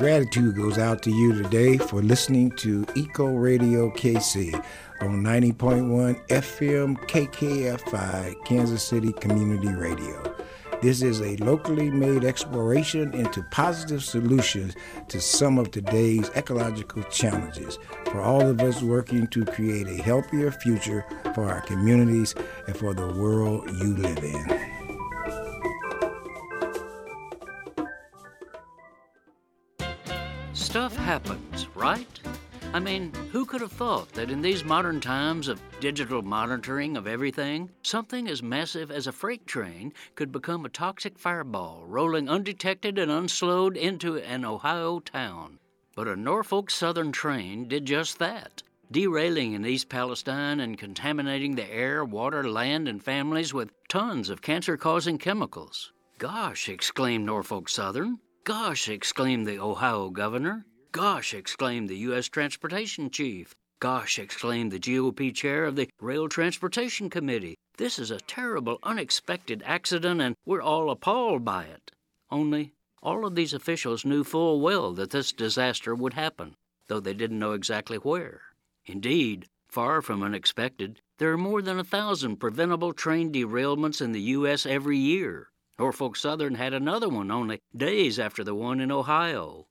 gratitude goes out to you today for listening to Eco Radio KC on 90.1 FM KKFI, Kansas City Community Radio. This is a locally made exploration into positive solutions to some of today's ecological challenges for all of us working to create a healthier future for our communities and for the world you live in. Could have thought that in these modern times of digital monitoring of everything, something as massive as a freight train could become a toxic fireball rolling undetected and unslowed into an Ohio town? But a Norfolk Southern train did just that, derailing in East Palestine and contaminating the air, water, land, and families with tons of cancer causing chemicals. Gosh, exclaimed Norfolk Southern. Gosh, exclaimed the Ohio governor. Gosh, exclaimed the U.S. Transportation Chief. Gosh, exclaimed the GOP chair of the Rail Transportation Committee. This is a terrible, unexpected accident, and we're all appalled by it. Only, all of these officials knew full well that this disaster would happen, though they didn't know exactly where. Indeed, far from unexpected, there are more than a thousand preventable train derailments in the U.S. every year. Norfolk Southern had another one only days after the one in Ohio.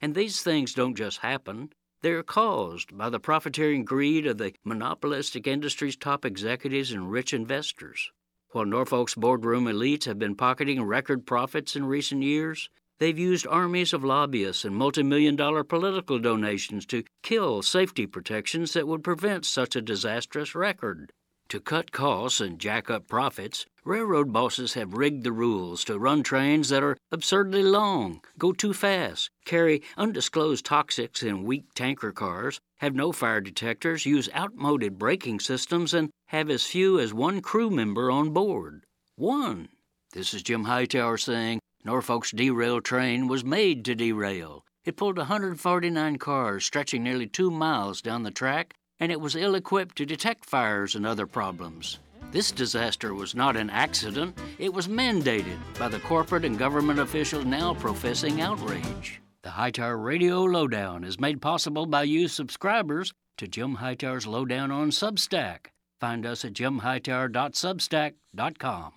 And these things don't just happen. They are caused by the profiteering greed of the monopolistic industry's top executives and rich investors. While Norfolk's boardroom elites have been pocketing record profits in recent years, they've used armies of lobbyists and multi-million dollar political donations to kill safety protections that would prevent such a disastrous record. To cut costs and jack up profits, railroad bosses have rigged the rules to run trains that are absurdly long, go too fast, carry undisclosed toxics in weak tanker cars, have no fire detectors, use outmoded braking systems, and have as few as one crew member on board. One. This is Jim Hightower saying Norfolk's derail train was made to derail. It pulled 149 cars stretching nearly two miles down the track and it was ill equipped to detect fires and other problems. This disaster was not an accident, it was mandated by the corporate and government officials now professing outrage. The Hightower Radio Lowdown is made possible by you subscribers to Jim Hightower's Lowdown on Substack. Find us at jimhightower.substack.com.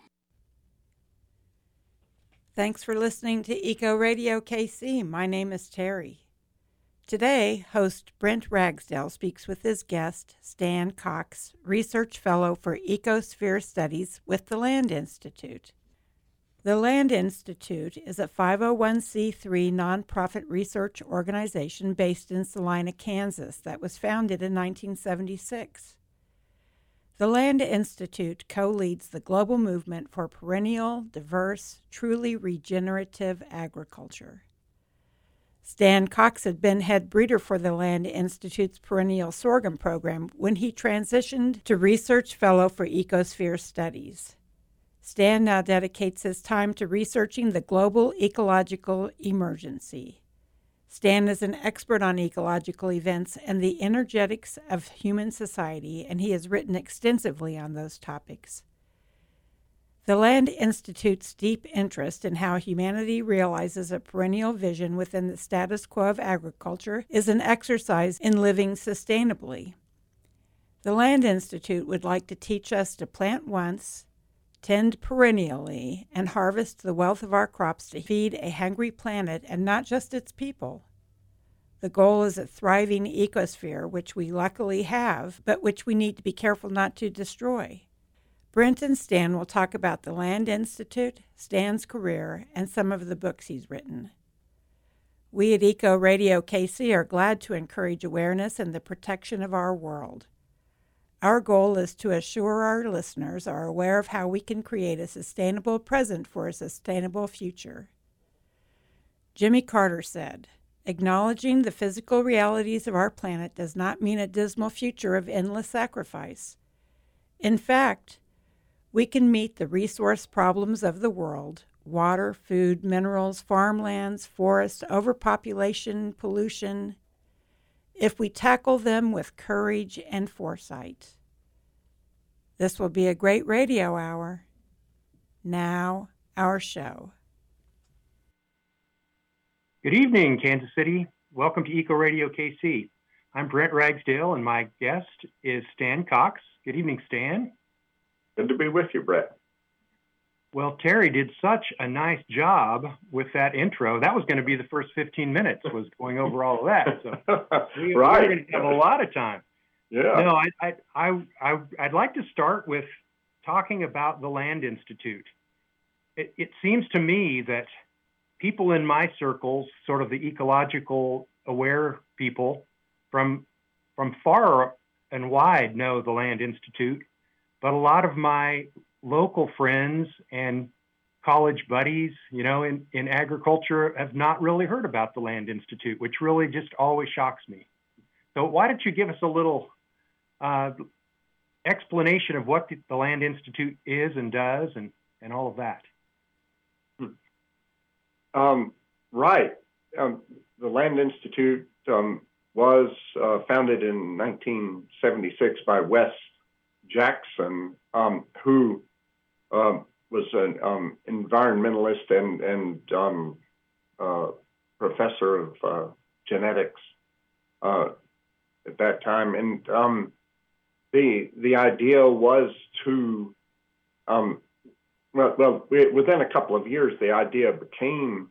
Thanks for listening to Eco Radio KC. My name is Terry. Today, host Brent Ragsdale speaks with his guest, Stan Cox, Research Fellow for Ecosphere Studies with the Land Institute. The Land Institute is a 501c3 nonprofit research organization based in Salina, Kansas, that was founded in 1976. The Land Institute co leads the global movement for perennial, diverse, truly regenerative agriculture. Stan Cox had been head breeder for the Land Institute's perennial sorghum program when he transitioned to research fellow for Ecosphere Studies. Stan now dedicates his time to researching the global ecological emergency. Stan is an expert on ecological events and the energetics of human society, and he has written extensively on those topics. The Land Institute's deep interest in how humanity realizes a perennial vision within the status quo of agriculture is an exercise in living sustainably. The Land Institute would like to teach us to plant once, tend perennially, and harvest the wealth of our crops to feed a hungry planet and not just its people. The goal is a thriving ecosphere, which we luckily have, but which we need to be careful not to destroy. Brent and Stan will talk about the Land Institute, Stan's career, and some of the books he's written. We at Eco Radio KC are glad to encourage awareness and the protection of our world. Our goal is to assure our listeners are aware of how we can create a sustainable present for a sustainable future. Jimmy Carter said, Acknowledging the physical realities of our planet does not mean a dismal future of endless sacrifice. In fact, we can meet the resource problems of the world water, food, minerals, farmlands, forests, overpopulation, pollution if we tackle them with courage and foresight. This will be a great radio hour. Now, our show. Good evening, Kansas City. Welcome to Eco Radio KC. I'm Brent Ragsdale, and my guest is Stan Cox. Good evening, Stan. Good to be with you, Brett. Well, Terry did such a nice job with that intro. That was going to be the first 15 minutes, was going over all of that. So we, right. we're going to have a lot of time. Yeah. No, I, I, I, I, I'd like to start with talking about the Land Institute. It, it seems to me that people in my circles, sort of the ecological aware people from from far and wide know the Land Institute, but a lot of my local friends and college buddies, you know, in, in agriculture have not really heard about the Land Institute, which really just always shocks me. So why don't you give us a little uh, explanation of what the, Land Institute is and does and, and all of that? Um, right. Um, the Land Institute um, was uh, founded in 1976 by Wes Jackson, um, who uh, was an um, environmentalist and, and um, uh, professor of uh, genetics uh, at that time. And the the idea was to well, well, within a couple of years, the idea became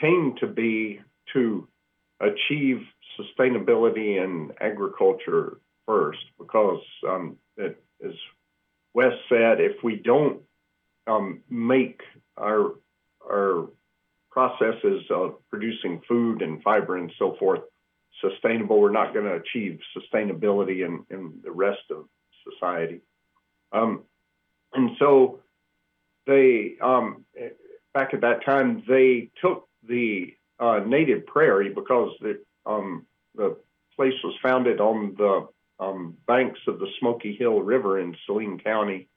came to be to achieve sustainability in agriculture first, because um, it, as Wes said, if we don't um, make our our processes of producing food and fiber and so forth sustainable, we're not going to achieve sustainability in, in the rest of society. Um, and so they um, back at that time they took the uh, native prairie because the um, the place was founded on the um, banks of the Smoky Hill River in Saline County,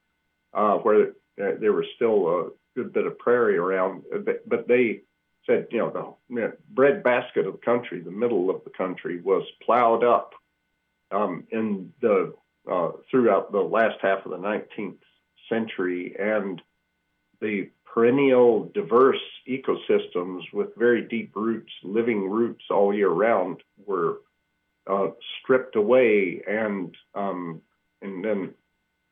uh, where uh, there was still a good bit of prairie around. But they said, you know, the bread basket of the country, the middle of the country, was plowed up um, in the uh, throughout the last half of the 19th century, and the perennial diverse ecosystems with very deep roots, living roots all year round, were uh, stripped away, and um, and then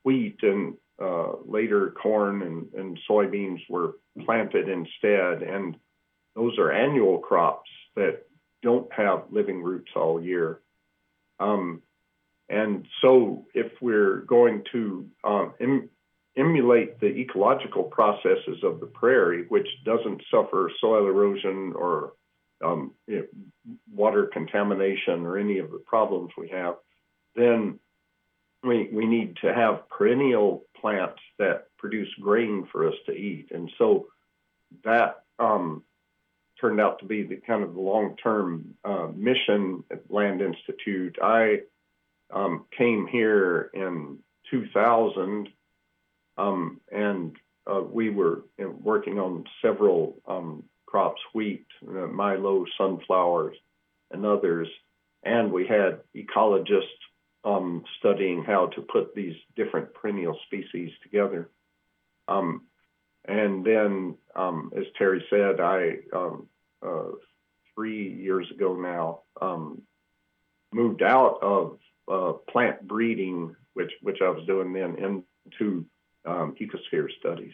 wheat and uh, later corn and, and soybeans were planted instead, and those are annual crops that don't have living roots all year. Um, and so, if we're going to um, em- emulate the ecological processes of the prairie, which doesn't suffer soil erosion or um, know, water contamination or any of the problems we have, then we, we need to have perennial plants that produce grain for us to eat. And so that um, turned out to be the kind of the long-term uh, mission at Land Institute. I um, came here in 2000 um, and uh, we were working on several um, crops, wheat, uh, milo, sunflowers, and others. And we had ecologists um, studying how to put these different perennial species together. Um, and then, um, as Terry said, I um, uh, three years ago now moved out of uh, plant breeding, which which I was doing then, into um, ecosphere studies.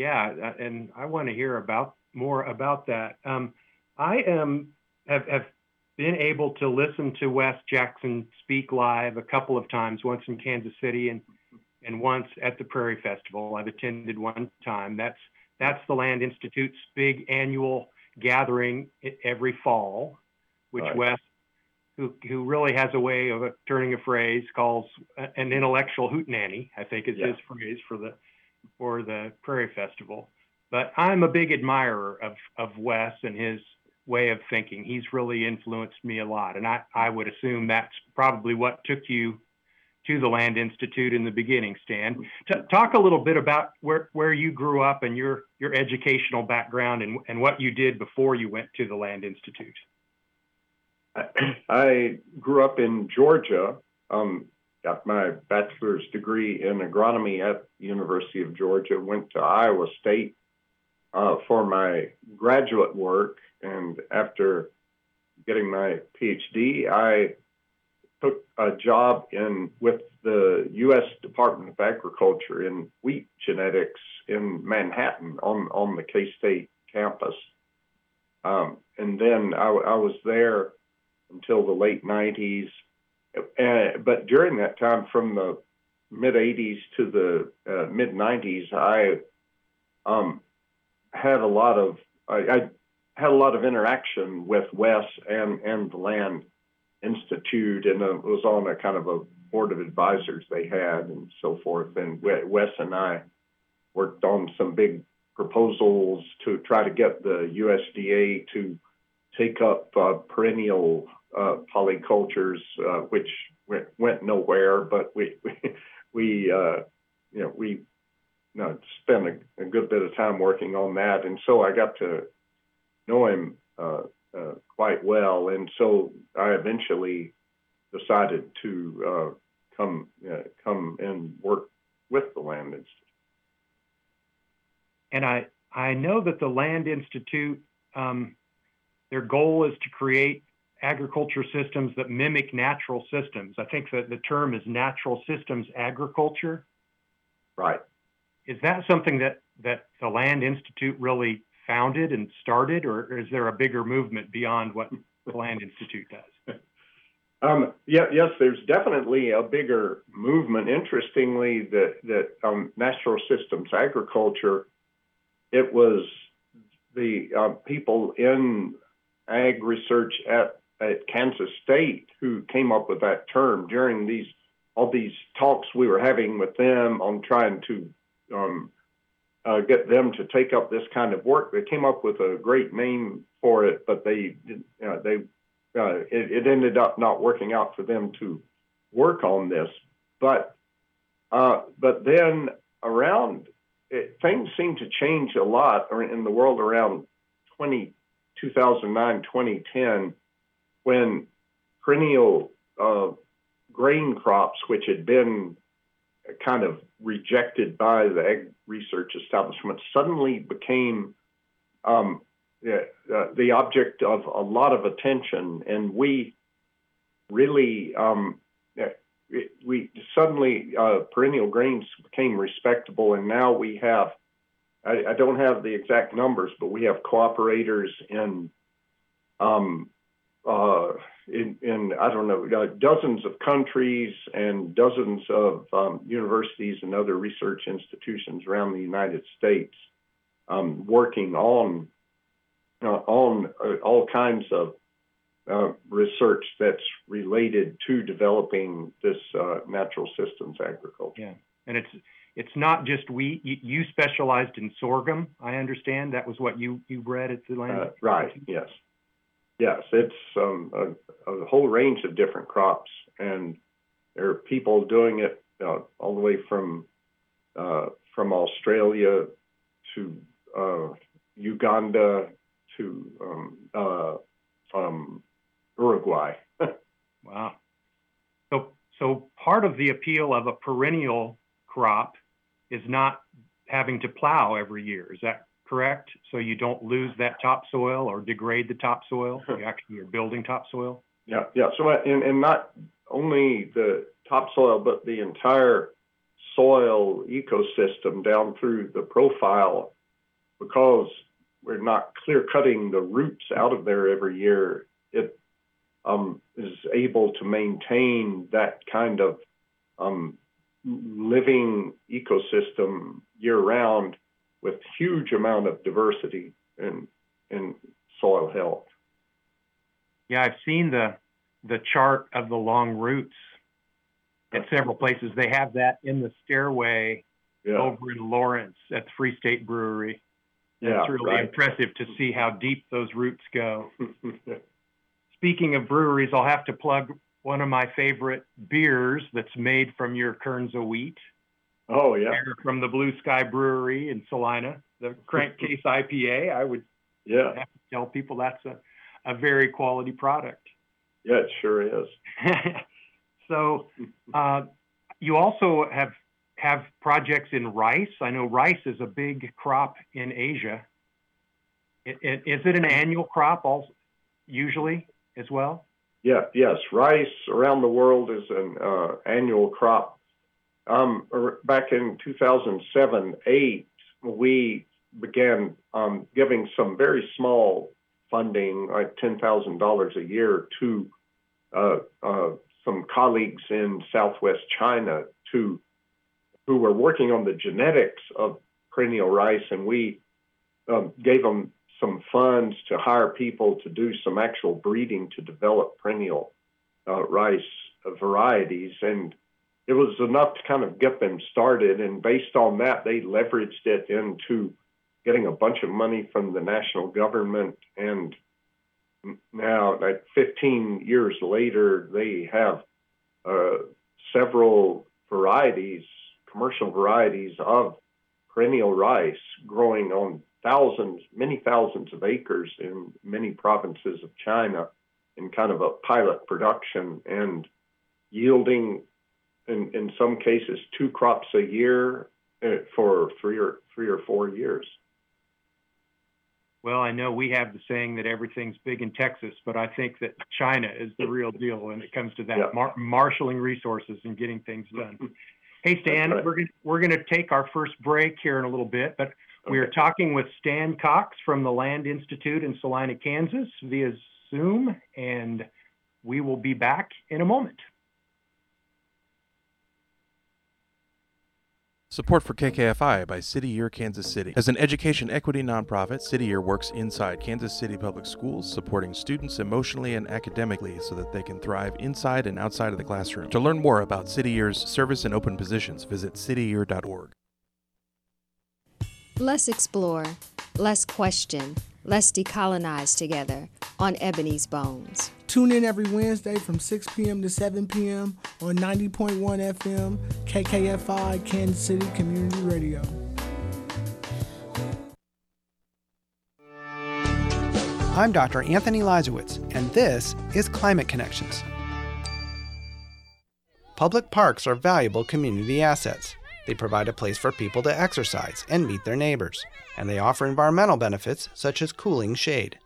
Yeah, uh, and I want to hear about more about that. Um, I am have, have been able to listen to Wes Jackson speak live a couple of times, once in Kansas City and and once at the Prairie Festival. I've attended one time. That's that's the Land Institute's big annual gathering every fall, which right. Wes who, who really has a way of turning a phrase calls an intellectual hootenanny, I think is yeah. his phrase for the for the Prairie Festival. But I'm a big admirer of of Wes and his way of thinking. He's really influenced me a lot, and I I would assume that's probably what took you to the Land Institute in the beginning, Stan. T- talk a little bit about where, where you grew up and your, your educational background and, and what you did before you went to the Land Institute. I grew up in Georgia, um, got my bachelor's degree in agronomy at University of Georgia, went to Iowa State uh, for my graduate work, and after getting my PhD, I took a job in with the U.S. Department of Agriculture in wheat genetics in Manhattan on on the K State campus. Um, and then I, I, was there until the late 90s. Uh, but during that time, from the mid 80s to the uh, mid 90s, I um, had a lot of I, I, had a lot of interaction with Wes and and the Land Institute, and it was on a kind of a board of advisors they had, and so forth. And Wes and I worked on some big proposals to try to get the USDA to take up uh, perennial uh, polycultures, uh, which went, went, nowhere. But we we, we uh, you know we you know, spent a, a, good bit of time working on that, and so I got to know him uh, uh, quite well, and so I eventually decided to come come and work with the Land Institute. And I I know that the Land Institute um, their goal is to create agriculture systems that mimic natural systems. I think that the term is natural systems agriculture. Right. Is that something that, that the Land Institute really founded and started, or is there a bigger movement beyond what the Land Institute does? Um, yeah, yes, there's definitely a bigger movement. Interestingly, that that um, natural systems agriculture, it was the uh, people in ag research at, at Kansas State who came up with that term during these all these talks we were having with them on trying to um, uh, get them to take up this kind of work. They came up with a great name for it, but they uh, they uh, it, it, ended up not working out for them to work on this. But uh, but then around it, things seem to change a lot in the world around 20 2009 2010 when perennial uh, grain crops, which had been kind of rejected by the research establishment, suddenly became um, uh, the object of a lot of attention. And we really, um, we suddenly, uh, perennial grains became respectable. And now we have I, I, don't have the exact numbers, but we have cooperators in, um, uh, in, in, I don't know, uh, dozens of countries and dozens of um, universities and other research institutions around the United States um, working on uh, on uh, all kinds of uh, research that's related to developing this uh, natural systems agriculture. Yeah, and it's it's not just wheat. You, you, specialized in sorghum. I understand that was what you you read at the land. Right. Yes. Yes. It's um, a, a, whole range of different crops, and there are people doing it uh, all the way from uh, from Australia to uh, Uganda to um, uh, um, Uruguay. wow. So so part of the appeal of a perennial crop is not having to plow every year. Is that correct? So you don't lose that topsoil or degrade the topsoil. You actually are building topsoil. Yeah, yeah. So and, and not only the topsoil, but the entire soil ecosystem down through the profile, because we're not clear cutting the roots out of there every year. It um, is able to maintain that kind of um, living ecosystem year round with huge amount of diversity in in soil health. Yeah, I've seen the the chart of the long roots at several places. They have that in the stairway yeah. over in Lawrence at the Free State Brewery. Yeah, it's really right. impressive to see how deep those roots go. Speaking of breweries, I'll have to plug one of my favorite beers that's made from your of wheat. Oh yeah, from the Blue Skye Brewery in Salina, the Crankcase IPA. I would yeah have to tell people that's a, a very quality product. Yeah, it sure is. so, uh, you also have have projects in rice. I know rice is a big crop in Asia. It, it, is it an annual crop also, usually as well? Yeah, yes. Rice around the world is an uh, annual crop. Um, er, back in 2007 8, we began um, giving some very small funding, like $10,000 a year, to uh, uh, some colleagues in Southwest China to who were working on the genetics of perennial rice, and we um, gave them some funds to hire people to do some actual breeding to develop perennial uh, rice varieties. And it was enough to kind of get them started. And based on that, they leveraged it into getting a bunch of money from the national government. And now, like 15 years later, they have uh, several varieties, commercial varieties of perennial rice growing on thousands, many thousands of acres in many provinces of China in kind of a pilot production and yielding in, in some cases two crops a year uh, for three or three or four years. Well, I know we have the saying that everything's big in Texas, but I think that China is the real deal when it comes to that yeah. mar- marshaling resources and getting things done. Hey, Stan, right. we're gonna, we're going to take our first break here in a little bit, but we are talking with Stan Cox from the Land Institute in Salina, Kansas via Zoom, and we will be back in a moment. Support for KKFI by City Year Kansas City. As an education equity nonprofit, City Year works inside Kansas City Public Schools, supporting students emotionally and academically so that they can thrive inside and outside of the classroom. To learn more about City Year's service and open positions, visit cityyear.org. Let's explore, let's question, let's decolonize together on Ebony's Bones. Tune in every Wednesday from 6 p.m. to 7 p.m. on 90.1 FM, KKFI, Kansas City Community Radio. I'm Dr. Anthony Leiserowitz, and this is Climate Connections. Public parks are valuable community assets. They provide a place for people to exercise and meet their neighbors, and they offer environmental benefits such as cooling shade.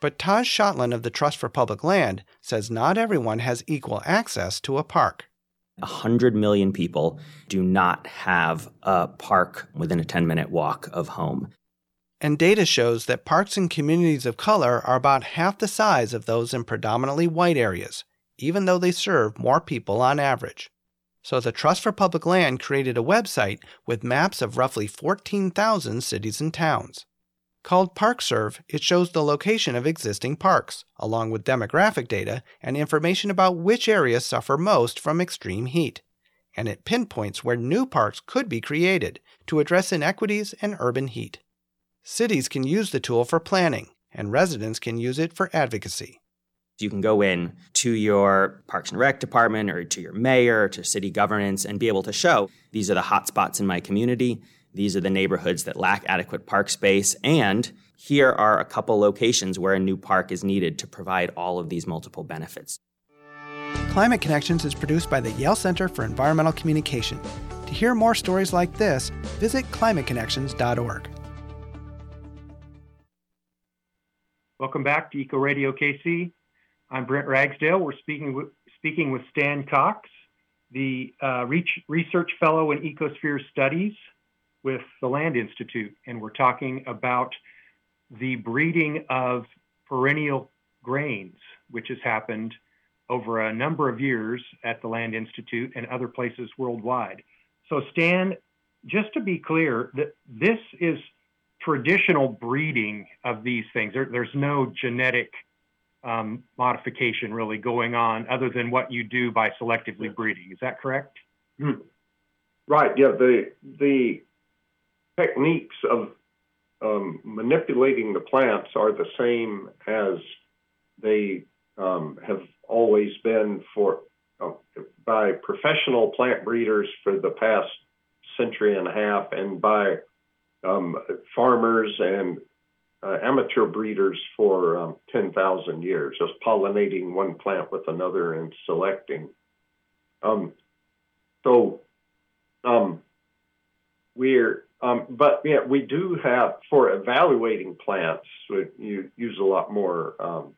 But Taj Shotland of the Trust for Public Land says not everyone has equal access to a park. 100 million people do not have a park within a 10 minute walk of home. And data shows that parks in communities of color are about half the size of those in predominantly white areas, even though they serve more people on average. So the Trust for Public Land created a website with maps of roughly 14,000 cities and towns. Called ParkServe, it shows the location of existing parks, along with demographic data and information about which areas suffer most from extreme heat. And it pinpoints where new parks could be created to address inequities and urban heat. Cities can use the tool for planning, and residents can use it for advocacy. You can go in to your Parks and Rec department or to your mayor, to city governance, and be able to show these are the hot spots in my community. These are the neighborhoods that lack adequate park space. And here are a couple locations where a new park is needed to provide all of these multiple benefits. Climate Connections is produced by the Yale Center for Environmental Communication. To hear more stories like this, visit climateconnections.org. Welcome back to Eco Radio KC. I'm Brent Ragsdale. We're speaking with, speaking with Stan Cox, the uh, research fellow in ecosphere studies with the Land Institute, and we're talking about the breeding of perennial grains, which has happened over a number of years at the Land Institute and other places worldwide. So, Stan, just to be clear, that this is traditional breeding of these things. There, there's no genetic um, modification really going on other than what you do by selectively breeding. Is that correct? Hmm. Right. Yeah. The the techniques of um, manipulating the plants are the same as they um, have always been for uh, by professional plant breeders for the past century and a half, and by um, farmers and uh, amateur breeders for um, 10,000 years, just pollinating one plant with another and selecting. Um, so um, we're Um, but yeah, we do have for evaluating plants. You use a lot more um,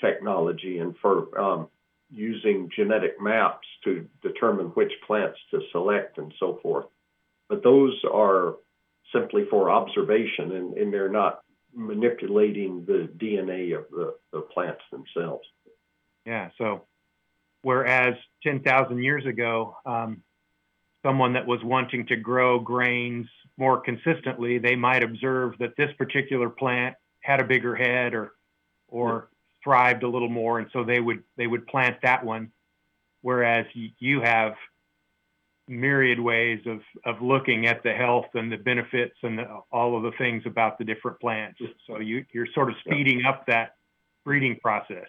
technology, and for um, using genetic maps to determine which plants to select and so forth. But those are simply for observation, and, and they're not manipulating the DNA of the, the plants themselves. Yeah. So, whereas 10,000 years ago, um, someone that was wanting to grow grains more consistently, they might observe that this particular plant had a bigger head or or thrived a little more, and so they would they would plant that one. Whereas you have myriad ways of of looking at the health and the benefits and the, all of the things about the different plants. So you you're sort of speeding up that breeding process.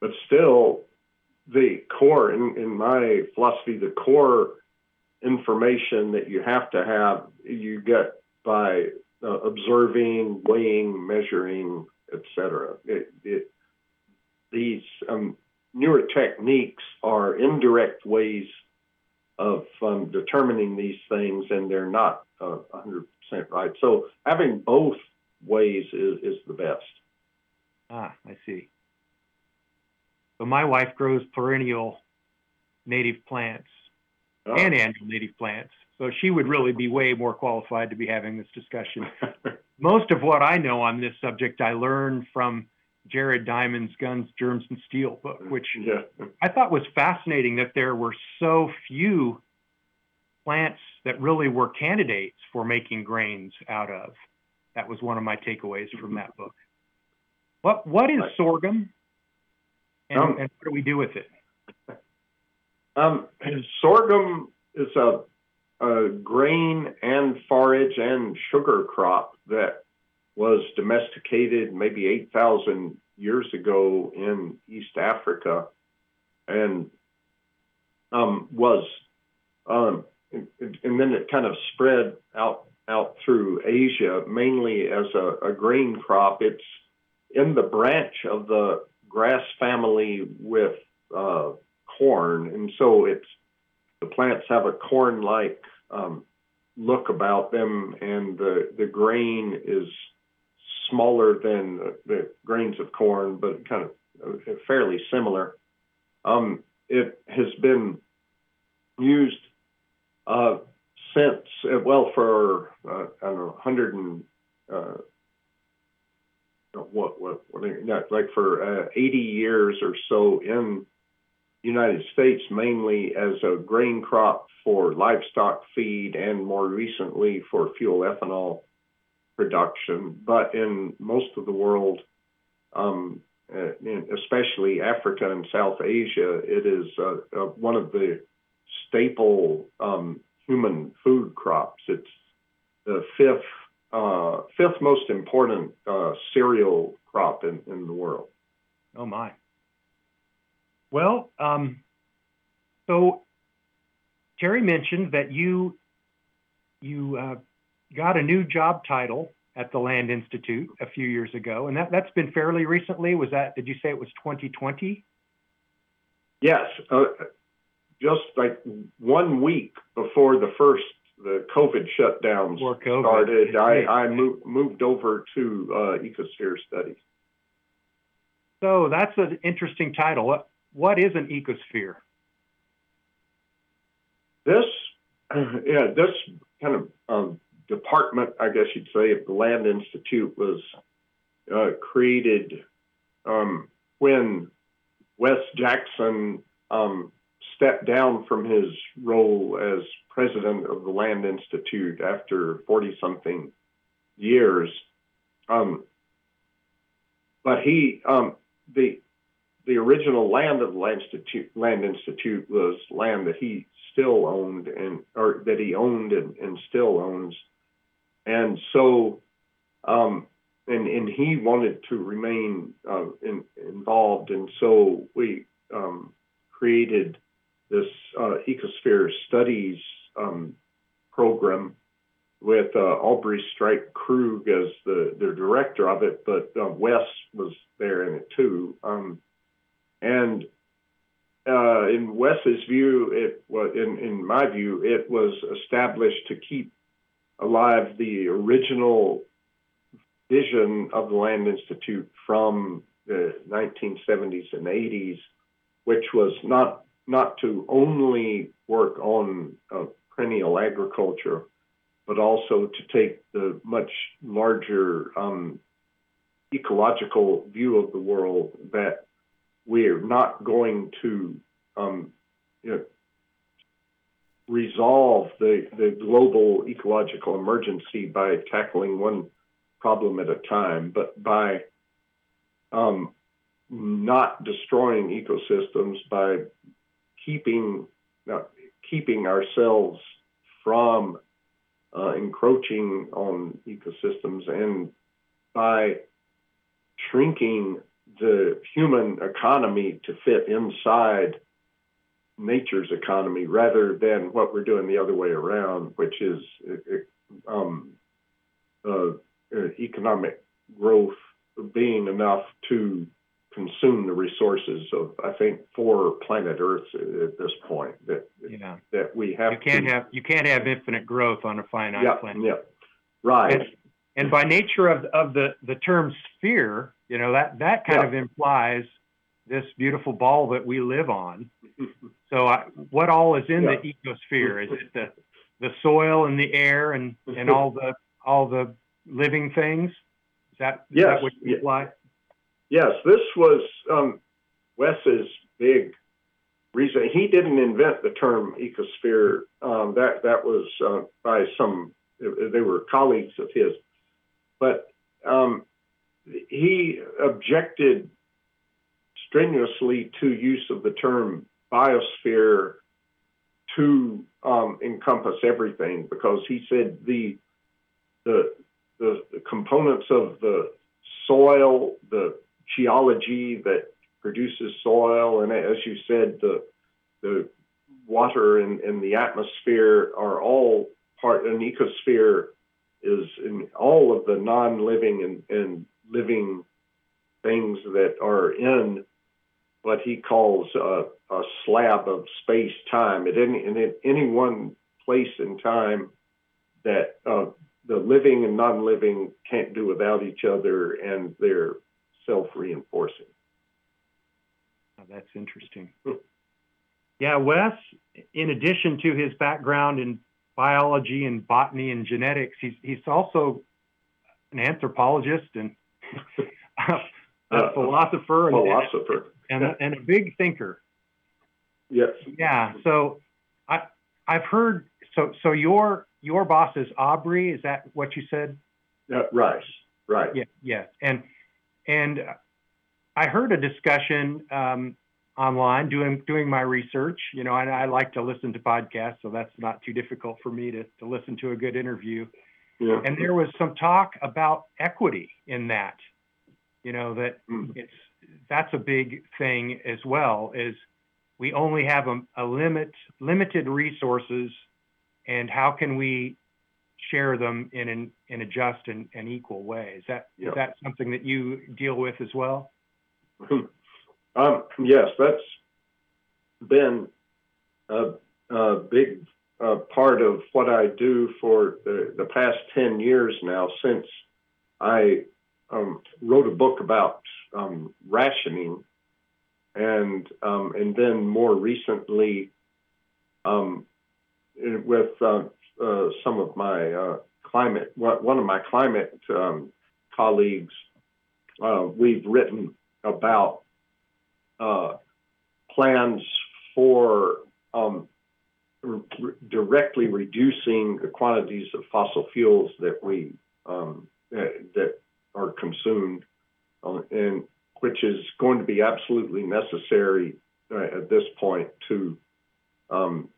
But still, the core in, in my philosophy, the core information that you have to have, you get by uh, observing, weighing, measuring, etc. It, it, these um, newer techniques are indirect ways of um, determining these things, and they're not uh, 100% right. So having both ways is, is the best. Ah, I see. So my wife grows perennial native plants oh. and annual native plants. So she would really be way more qualified to be having this discussion. Most of what I know on this subject I learned from Jared Diamond's Guns, Germs, and Steel book, which yeah. I thought was fascinating that there were so few plants that really were candidates for making grains out of. That was one of my takeaways from mm-hmm. that book. What what is sorghum, and, um, and what do we do with it? Um, sorghum is a, a grain and forage and sugar crop that was domesticated maybe 8,000 years ago in East Africa and um, was, um, and, and, then it kind of spread out out through Asia, mainly as a, a grain crop. It's in the branch of the grass family with uh, corn, and so it's the plants have a corn-like um, look about them, and the the grain is smaller than the grains of corn, but kind of uh, fairly similar. Um, it has been used uh, since, uh, well, for uh, I don't know, 100 and uh, what, what, what, like for uh, 80 years or so in United States, mainly as a grain crop for livestock feed and more recently for fuel ethanol production, but in most of the world, um, uh, especially Africa and South Asia, it is uh, uh, one of the staple um, human food crops. It's the fifth uh, fifth most important uh, cereal crop in, in the world. Oh my! Well, um, so Terry mentioned that you you uh, got a new job title at the Land Institute a few years ago, and that, that's been fairly recently. Was that, did you say it was 2020? Yes. Uh, just like one week before the first, the COVID shutdowns COVID. started, I, I moved, moved over to uh, ecosphere studies. So that's an interesting title. What, what is an ecosphere? This, yeah, this kind of um, department, I guess you'd say, of the Land Institute was uh, created um, when Wes Jackson um, stepped down from his role as president of the Land Institute after 40 something years. Um, but he, um, the, the original land of the Land Institute, Land Institute was land that he still owned and, or that he owned and, and still owns and so um, and and he wanted to remain uh, in, involved, and so we um, created this uh, ecosphere studies um, program with uh, Aubrey Streit Krug as the, director of it, but uh, Wes was there in it too. Um, and uh, in Wes's view, it was in in my view, it was established to keep alive the original vision of the Land Institute from the 1970s and 80s, which was not not to only work on uh, perennial agriculture, but also to take the much larger um, ecological view of the world that we're not going to um, you know, resolve the, the global ecological emergency by tackling one problem at a time, but by um, not destroying ecosystems, by keeping uh, keeping ourselves from uh, encroaching on ecosystems, and by shrinking the human economy to fit inside nature's economy rather than what we're doing the other way around, which is um, uh, uh, economic growth being enough to consume the resources of I think four planet Earth at this point that yeah. that we have you can't to, have you can't have infinite growth on a finite yeah, planet. Yeah, right. And, and, by nature of of the the term sphere, you know that that kind yeah. of implies this beautiful ball that we live on. so I, what all is in yeah. the ecosphere? Is it the the soil and the air and and all the all the living things? Is that, is yes. that what you imply? Yes, this was um, Wes's big reason. He didn't invent the term ecosphere. Um, that that was uh, by some. They were colleagues of his, but um, he objected strenuously to use of the term biosphere to um, encompass everything because he said the the the, the components of the soil, the geology that produces soil, and as you said, the the water and, and the atmosphere are all part. An ecosphere is in all of the non-living and, and living things that are in what he calls a, a slab of space time at any in any one place in time that uh, the living and non-living can't do without each other, and they're self-reinforcing. Oh, that's interesting. yeah, Wes, in addition to his background in biology and botany and genetics, he's he's also an anthropologist and a, uh, philosopher, and, philosopher, and, and, a, and a big thinker. Yes. Yeah. So I I've heard so so your your boss is Aubrey. Is that what you said? Uh, right. Right. Yeah. Yeah. And and I heard a discussion um, online doing doing my research. You know, and I like to listen to podcasts, so that's not too difficult for me to to listen to a good interview. Yeah. And there was some talk about equity in that. You know that mm. it's that's a big thing as well. Is we only have a, a limit limited resources and how can we share them in an in a just and, and equal way? Is that yeah. is that something that you deal with as well? Um, yes, that's been a, a big uh, part of what I do for the, the past 10 years now since I um, wrote a book about um, rationing. And um, and then more recently um, with uh, uh, some of my uh, climate, one of my climate um, colleagues, uh, we've written about uh, plans for um, re- directly reducing the quantities of fossil fuels that we um, that, are consumed, and which is going to be absolutely necessary at this point to um,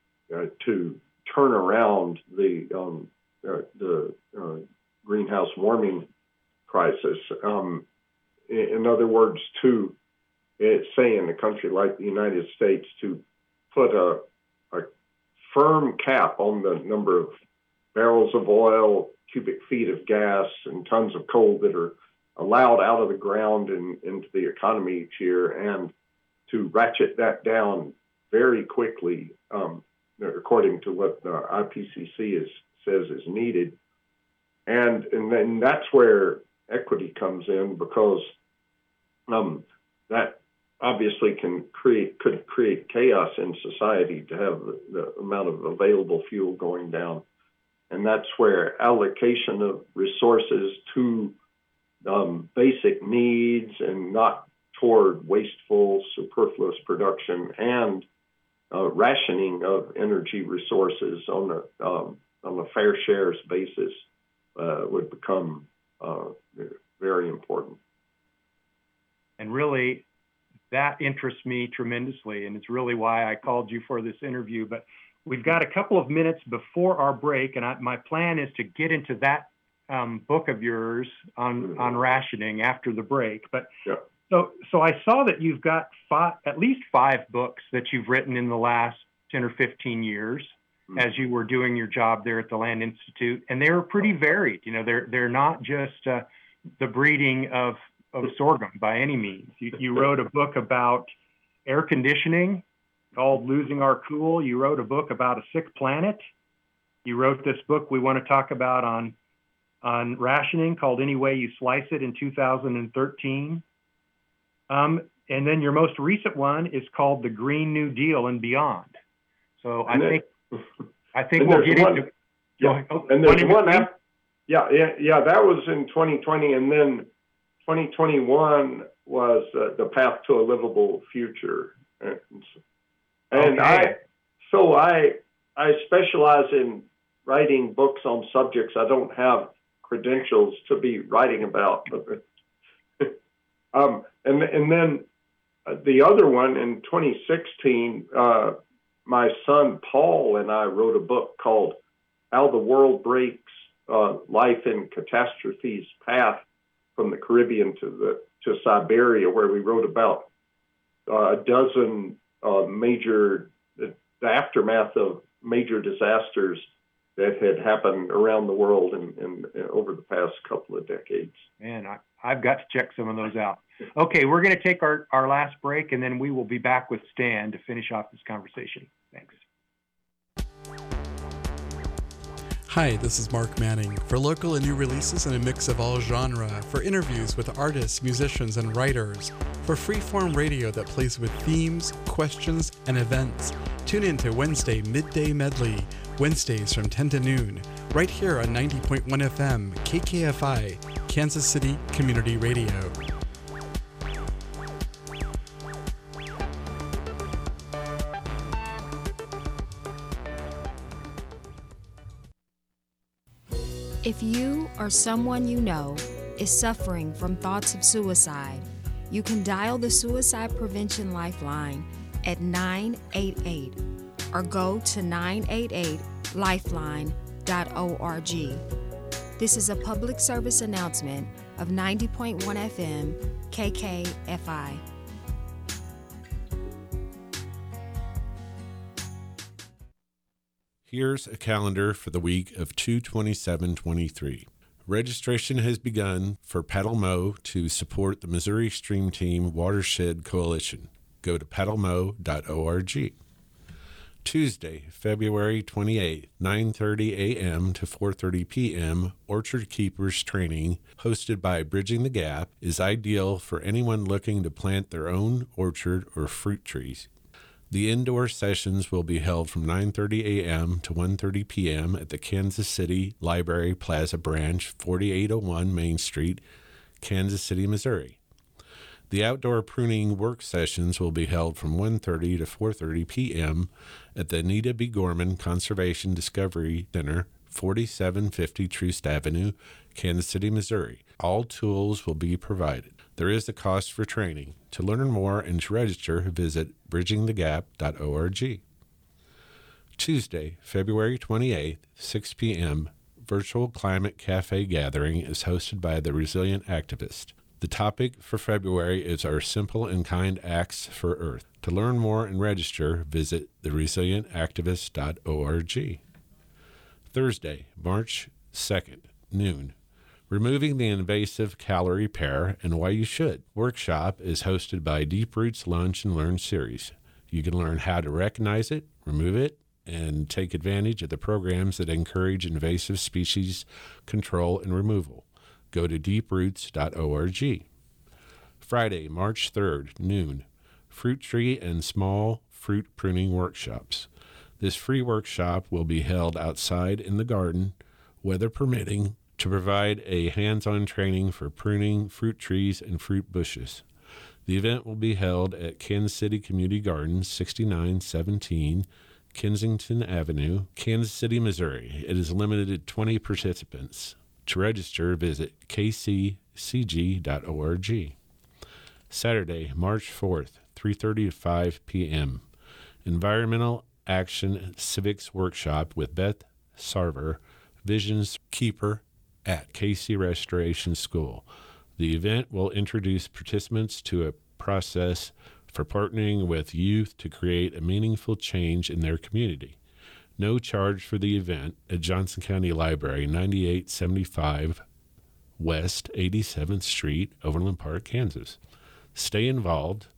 to turn around the um, uh, the uh, greenhouse warming crisis. Um, in, other words, to say in a country like the United States to put a, a firm cap on the number of barrels of oil, cubic feet of gas, and tons of coal that are allowed out of the ground and into the economy each year, and to ratchet that down very quickly um, according to what the IPCC is, says is needed, and and then that's where equity comes in because um, that obviously can create could create chaos in society to have the, the amount of available fuel going down, and that's where allocation of resources to um, basic needs and not toward wasteful, superfluous production and uh, rationing of energy resources on a um, on a fair shares basis uh, would become uh, very important. And really, that interests me tremendously, and it's really why I called you for this interview. But we've got a couple of minutes before our break, and I, my plan is to get into that um, book of yours on mm-hmm. on rationing after the break. But yeah. so so I saw that you've got five, at least five books that you've written in the last ten or fifteen years. Mm-hmm. As you were doing your job there at the Land Institute, and they were pretty varied. You know, they're they're not just uh, the breeding of of sorghum by any means. You, you wrote a book about air conditioning called Losing Our Cool. You wrote a book about a sick planet. You wrote this book we want to talk about on on rationing called Any Way You Slice It in 2013. Um, and then your most recent one is called The Green New Deal and Beyond. So I think I think we'll get one, into. Yeah, oh, and there's one. Yeah, yeah, yeah. That was in 2020, and then 2021 was uh, the path to a livable future. And, and okay. I, so I, I specialize in writing books on subjects I don't have credentials to be writing about. um, and and then uh, the other one in 2016, uh, my son Paul and I wrote a book called "How the World Breaks uh, Life in Catastrophes Path from the Caribbean to the to Siberia, where we wrote about uh, a dozen uh, major the, the, aftermath of major disasters that had happened around the world in, in, in over the past couple of decades. Man, I, I've got to check some of those out. Okay, we're going to take our, our last break, and then we will be back with Stan to finish off this conversation. Thanks. Hi, this is Mark Manning. For local and new releases and a mix of all genre, for interviews with artists, musicians, and writers, for freeform radio that plays with themes, questions, and events, tune in to Wednesday Midday Medley, Wednesdays from 10 to noon, right here on 90.1 FM, KKFI, Kansas City Community Radio. If you or someone you know is suffering from thoughts of suicide, you can dial the Suicide Prevention Lifeline at 988 or go to 988lifeline.org. This is a public service announcement of 90.1 FM KKFI. Here's a calendar for the week of 22723. Registration has begun for Paddle Mo to support the Missouri Stream Team Watershed Coalition. Go to paddlemo.org. Tuesday, February 28, 9:30 a.m. to 4:30 p.m. Orchard Keepers training hosted by Bridging the Gap is ideal for anyone looking to plant their own orchard or fruit trees. The indoor sessions will be held from 9:30 a.m. to 1:30 p.m. at the Kansas City Library Plaza Branch, 4801 Main Street, Kansas City, Missouri. The outdoor pruning work sessions will be held from 1:30 to 4:30 p.m. at the Anita B. Gorman Conservation Discovery Center, 4750 Troost Avenue, Kansas City, Missouri. All tools will be provided. There is a cost for training. To learn more and to register, visit bridgingthegap.org. Tuesday, February 28th, 6 p.m., virtual climate cafe gathering is hosted by the Resilient Activist. The topic for February is our simple and kind acts for Earth. To learn more and register, visit theresilientactivist.org. Thursday, March 2nd, noon, Removing the Invasive Callery Pear and Why You Should workshop is hosted by Deep Roots Lunch and Learn series. You can learn how to recognize it, remove it, and take advantage of the programs that encourage invasive species control and removal. Go to deeproots.org. Friday, March 3rd, noon, fruit tree and small fruit pruning workshops. This free workshop will be held outside in the garden, weather permitting, to provide a hands on training for pruning fruit trees and fruit bushes. The event will be held at Kansas City Community Gardens, 6917 Kensington Avenue, Kansas City, Missouri. It is limited to 20 participants. To register, visit kccg.org. Saturday, March 4th, 3:30 to 5 p.m. Environmental Action Civics Workshop with Beth Sarver, Visions Keeper at KC Restoration School. The event will introduce participants to a process for partnering with youth to create a meaningful change in their community. No charge for the event at Johnson County Library, 9875 West 87th Street, Overland Park, Kansas. Stay involved.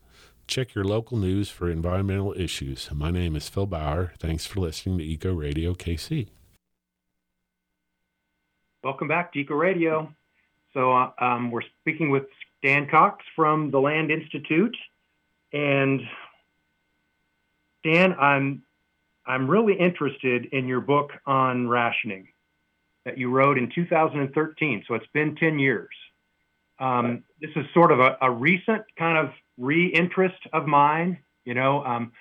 Check your local news for environmental issues. My name is Phil Bauer. Thanks for listening to Eco Radio KC. Welcome back to Eco Radio. So uh, um, we're speaking with Stan Cox from the Land Institute, and Dan, I'm I'm really interested in your book on rationing that you wrote in 2013. So it's been 10 years. Um, this is sort of a, a, recent kind of re-interest of mine. You know, um,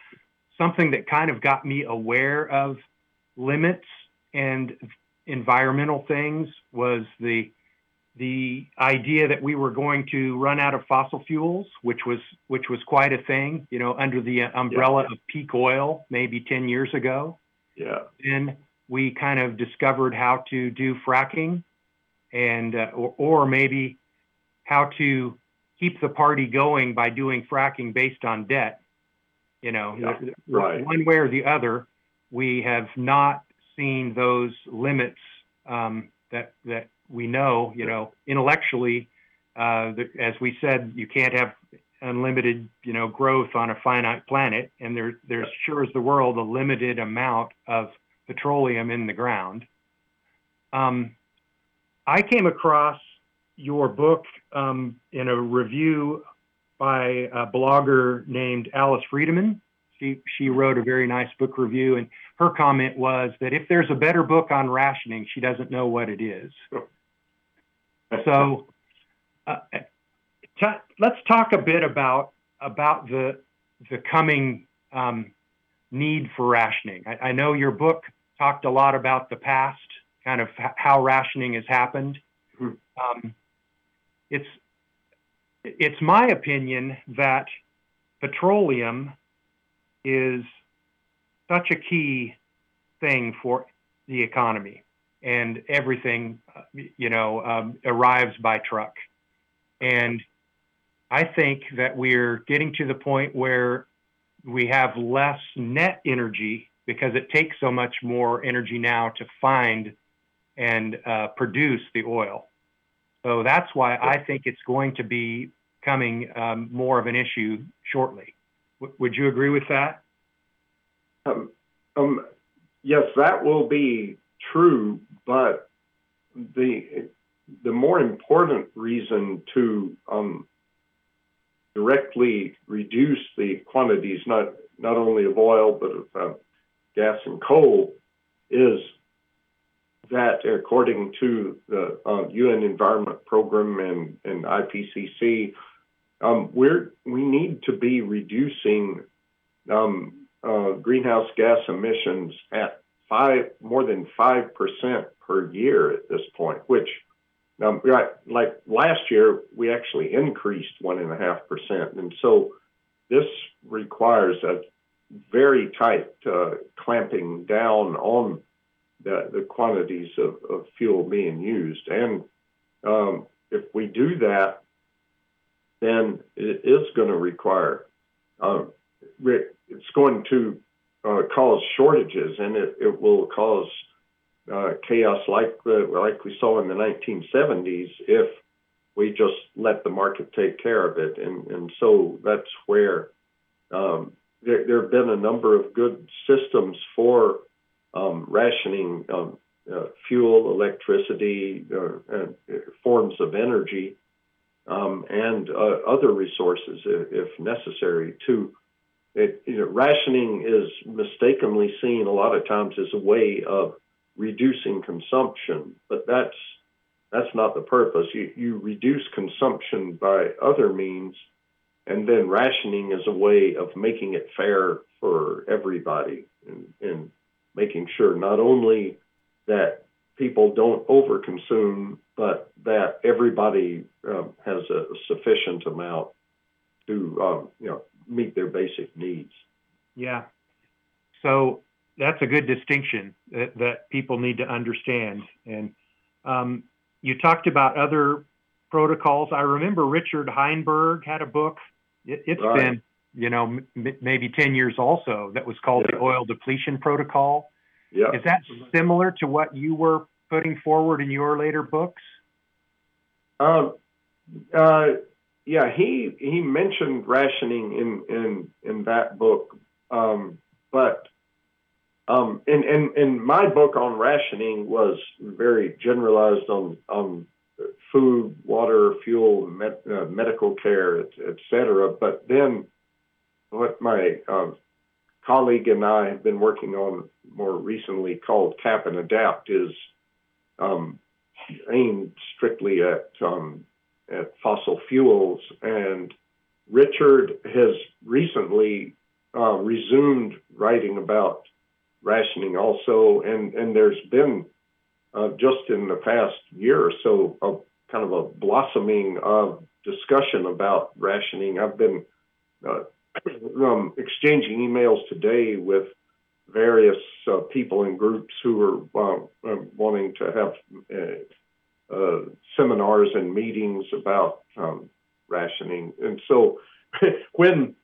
something that kind of got me aware of limits and environmental things was the the idea that we were going to run out of fossil fuels, which was which was quite a thing, you know, under the umbrella yeah. of peak oil maybe 10 years ago. Yeah. Then we kind of discovered how to do fracking and uh, or, or maybe how to keep the party going by doing fracking based on debt. You know, yeah, right. one way or the other, we have not seen those limits um, that that we know, you know, intellectually, uh, the, as we said, you can't have unlimited, you know, growth on a finite planet, and there, there's sure as the world a limited amount of petroleum in the ground. Um, I came across your book um, in a review by a blogger named Alice Friedemann. She, she wrote a very nice book review, and her comment was that if there's a better book on rationing, she doesn't know what it is. So uh, t- let's talk a bit about about the the coming um, need for rationing. I, I, know your book talked a lot about the past, kind of h- how rationing has happened. Mm-hmm. Um, it's it's my opinion that petroleum is such a key thing for the economy and everything, you know, um, arrives by truck. And I think that we're getting to the point where we have less net energy because it takes so much more energy now to find and uh, produce the oil. So that's why I think it's going to be coming um, more of an issue shortly. W- would you agree with that? Um, um, yes, that will be true, but the the more important reason to um, directly reduce the quantities, not not only of oil but of uh, gas and coal, is that according to the uh, UN Environment Program and, and IPCC, um, we're we need to be reducing um, uh, greenhouse gas emissions at five more than five percent per year at this point, which um, right, like last year we actually increased one and a half percent, and so this requires a very tight uh, clamping down on the, the quantities of, of fuel being used. And um, if we do that, then it is going to require, um, it's going to uh, cause shortages, and it, it will cause uh, chaos like the, like we saw in the 1970s if we just let the market take care of it. And and so that's where um, there, there have been a number of good systems for um, rationing um, uh, fuel, electricity, uh, uh, forms of energy, um, and uh, other resources if, if necessary. To it, you know, rationing is mistakenly seen a lot of times as a way of reducing consumption, but that's that's not the purpose. You, you reduce consumption by other means, and then rationing is a way of making it fair for everybody and, and making sure not only that people don't overconsume, but that everybody um, has a sufficient amount to um, you know meet their basic needs. Yeah. So that's a good distinction that, that people need to understand. And um, you talked about other protocols. I remember Richard Heinberg had a book. It, has right. been, you know, m- maybe 10 years also that was called yeah. the Oil Depletion Protocol. Yeah. Is that similar to what you were putting forward in your later books? Um, uh, yeah, he he mentioned rationing in in in that book, um, but um, and, and, and my book on rationing was very generalized on, on food, water, fuel, med, uh, medical care, et, et, cetera. But then what my uh, colleague and I have been working on more recently called Cap and Adapt is um, aimed strictly at, um, at fossil fuels. And Richard has recently uh, resumed writing about rationing also, and and there's been uh, just in the past year or so a kind of a blossoming of discussion about rationing. I've been uh, um, exchanging emails today with various uh, people and groups who are uh, um, wanting to have uh, seminars and meetings about um, rationing, and so when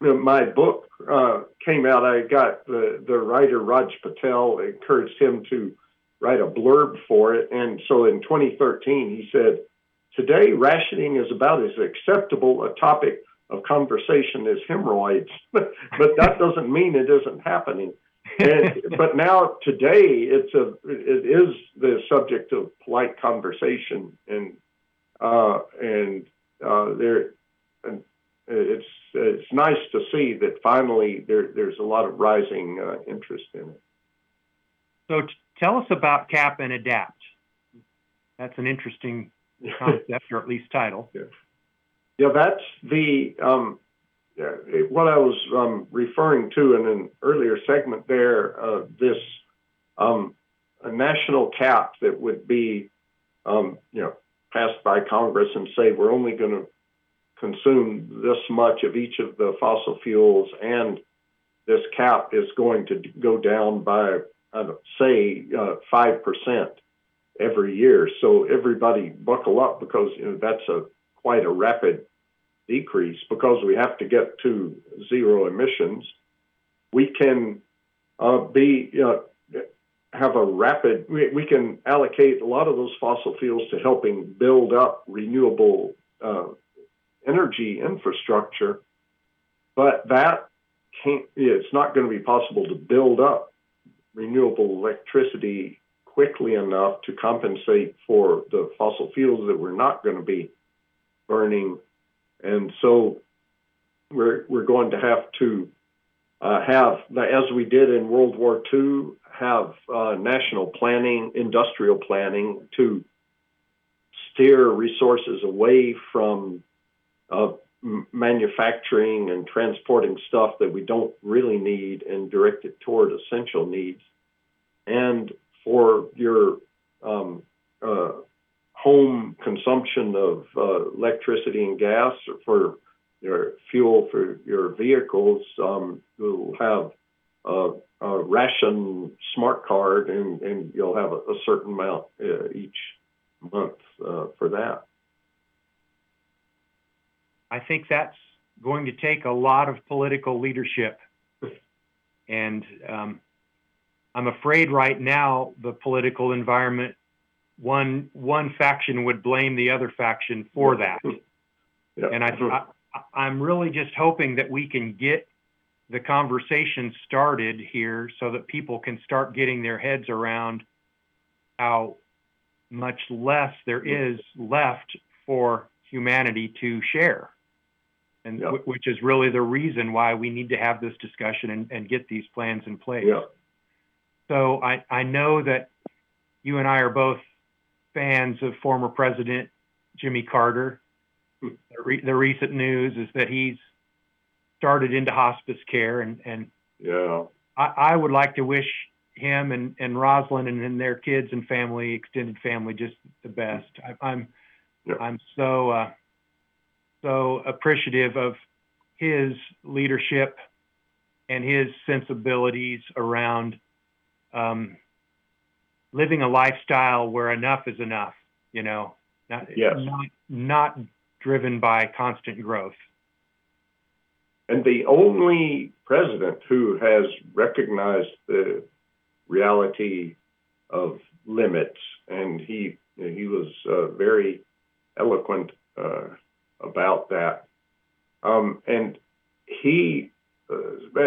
my book uh, came out, I got the, the writer Raj Patel encouraged him to write a blurb for it. And so in 2013, he said, Today, rationing is about as acceptable a topic of conversation as hemorrhoids, but that doesn't mean it isn't happening. And, but now today, it's a it is subject of polite conversation, and uh, and uh, there and it's it's nice to see that finally there, there's a lot of rising uh, interest in it. So t- tell us about CAP and ADAPT. That's an interesting concept, or at least title. Yeah, yeah that's the um, yeah, what I was um, referring to in an earlier segment there. Uh, this um, a national cap that would be um, you know passed by Congress and say we're only going to consume this much of each of the fossil fuels, and this cap is going to go down by, know, say, uh, five uh, percent every year. So everybody buckle up because you know, that's a quite a rapid decrease because we have to get to zero emissions. We can uh, be you know, have a rapid. We, we, can allocate a lot of those fossil fuels to helping build up renewable uh, energy infrastructure, but that can't, it's not going to be possible to build up renewable electricity quickly enough to compensate for the fossil fuels that we're not going to be burning. And so we're, we're going to have to have, as we did in World War II, have uh, national planning, industrial planning to steer resources away from of manufacturing and transporting stuff that we don't really need and direct it toward essential needs. And for your um, uh, home consumption of uh, electricity and gas, or for your fuel for your vehicles, um, you'll have a, a, ration smart card and, and you'll have a, a certain amount uh, each month uh, for that. I think that's going to take a lot of political leadership. And um, I'm afraid right now the political environment, one one faction would blame the other faction for that. And I, I I'm really just hoping that we can get the conversation started here so that people can start getting their heads around how much less there is left for humanity to share. And Yeah. wh- which is really the reason why we need to have this discussion and, and get these plans in place. Yeah. So I, I know that you and I are both fans of former President Jimmy Carter. The, re- the recent news is that he's started into hospice care, and, and Yeah. I, I would like to wish him and, and Rosalynn and, and their kids and family, extended family, just the best. I, I'm Yeah. I'm so uh, so appreciative of his leadership and his sensibilities around um, living a lifestyle where enough is enough. You know, not Yes. not not driven by constant growth. and the only president who has recognized the reality of limits, and he he was uh, very eloquent uh, about that. Um, and he, uh,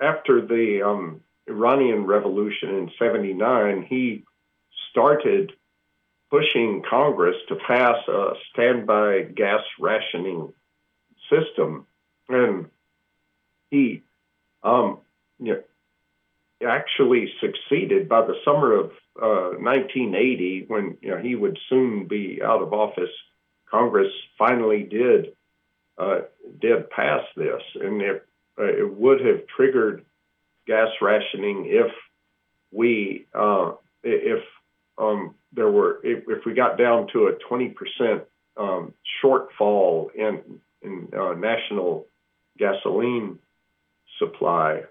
after the um, Iranian Revolution in '79, he started pushing Congress to pass a standby gas rationing system, and he um, you know, actually succeeded by the summer of uh, 1980 when you know, he would soon be out of office. Congress finally did uh, did pass this, and it, uh, it would have triggered gas rationing if we uh, if um, there were if, if we got down to a 20 percent um, shortfall in in uh, national gasoline supply,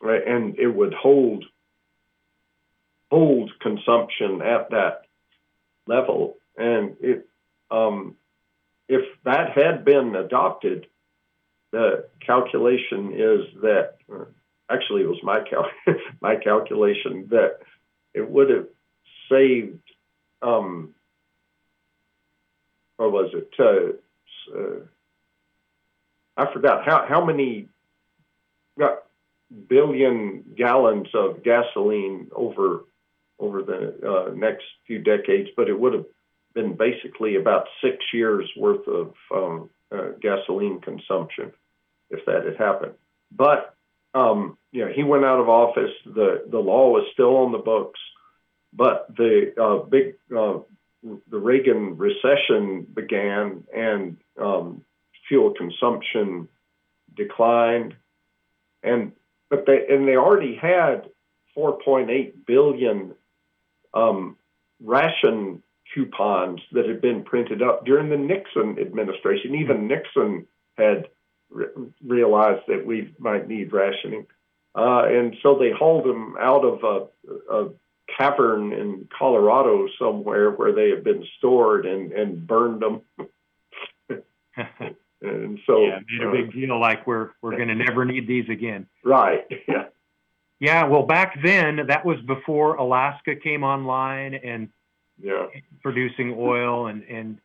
right? And it would hold hold consumption at that level. And it, um, if that had been adopted, the calculation is that actually it was my cal- my calculation that it would have saved. Um, what was it? Uh, uh, I forgot how how many got billion gallons of gasoline over over the uh, next few decades, but it would have been basically about six years worth of um, uh, gasoline consumption if that had happened. But um, you know, he went out of office. the The law was still on the books, but the uh, big uh, the Reagan recession began, and um, fuel consumption declined, and but they and they already had 4.8 billion um, ration coupons that had been printed up during the Nixon administration. Even Nixon had re- realized that we might need rationing, uh, and so they hauled them out of a, a cavern in Colorado somewhere where they had been stored and, and burned them. and so yeah, made a uh, big deal like we're we're going to never need these again. right, yeah, Yeah, well, back then that was before Alaska came online and yeah, producing oil, and and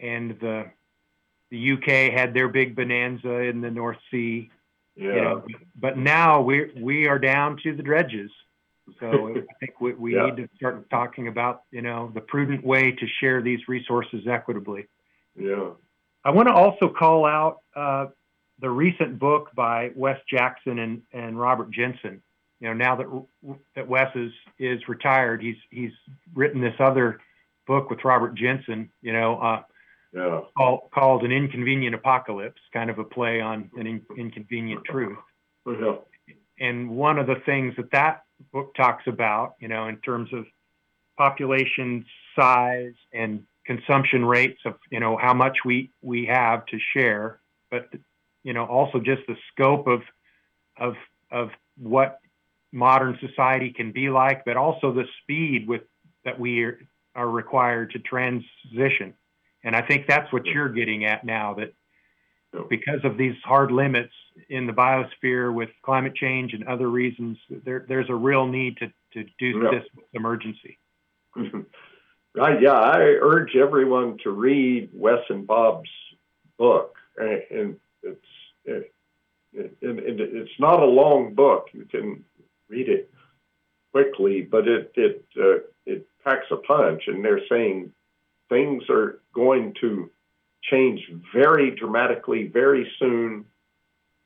and the the UK had their big bonanza in the North Sea. yeah. You know, but now we we are down to the dredges. So I think we, we Yeah. need to start talking about you know the prudent way to share these resources equitably. yeah. I want to also call out uh, the recent book by Wes Jackson and, and Robert Jensen. You know, now that that Wes is is retired, he's he's written this other book with Robert Jensen. You know, uh, Yeah. called called an inconvenient apocalypse, kind of a play on an in, inconvenient truth. Yeah. And one of the things that that book talks about, you know, in terms of population size and consumption rates of, you know, how much we we have to share, but you know, also just the scope of of of what modern society can be like, but also the speed with that we are, are required to transition. And I think that's what you're getting at now that because of these hard limits in the biosphere with climate change and other reasons, there, there's a real need to, to do Yeah. this emergency. Right. Yeah. I urge everyone to read Wes and Bob's book, and and it's it, it, it, it's not a long book. You can read it quickly, but it it uh, it packs a punch, and they're saying things are going to change very dramatically very soon,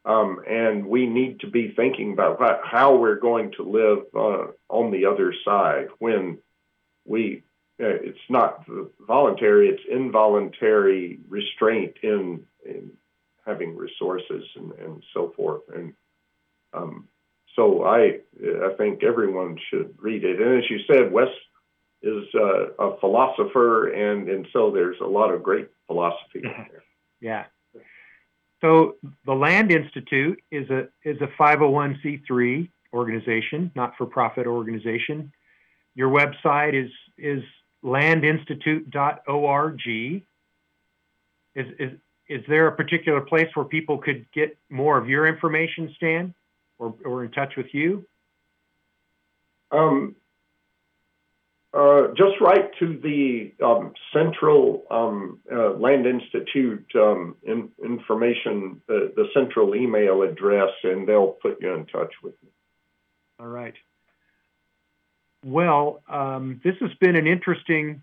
um, and we need to be thinking about how we're going to live uh, on the other side when we. Uh, it's not voluntary; it's involuntary restraint in, in having resources and, and so forth. And um, so I I think everyone should read it. And as you said, Wes is uh, a philosopher, and and so there's a lot of great philosophy there. Yeah. So the Land Institute is a is a 501c3 organization, not for profit organization. Your website is is landinstitute.org. Is is is there a particular place where people could get more of your information, Stan, or or in touch with you? Um, uh, just write to the um, Central um, uh, Land Institute um, in, information, the, the central email address, and they'll put you in touch with me. All right. Well, um, this has been an interesting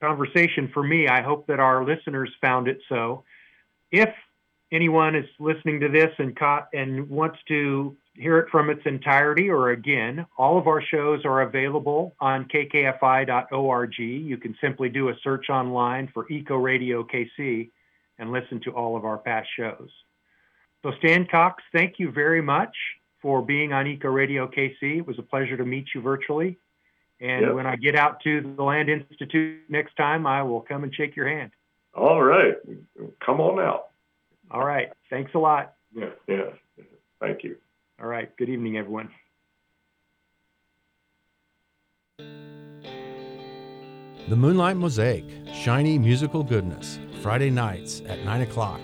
conversation for me. I hope that our listeners found it so. If anyone is listening to this and caught and wants to hear it from its entirety or again, all of our shows are available on kkfi.org. You can simply do a search online for Eco Radio KC and listen to all of our past shows. So, Stan Cox, thank you very much for being on Eco Radio KC. It was a pleasure to meet you virtually. And yep. when I get out to the Land Institute next time, I will come and shake your hand. All right. Come on out. All right. Thanks a lot. Yeah. Yeah. Thank you. All right. Good evening, everyone. The Moonlight Mosaic, shiny musical goodness, Friday nights at 9 o'clock.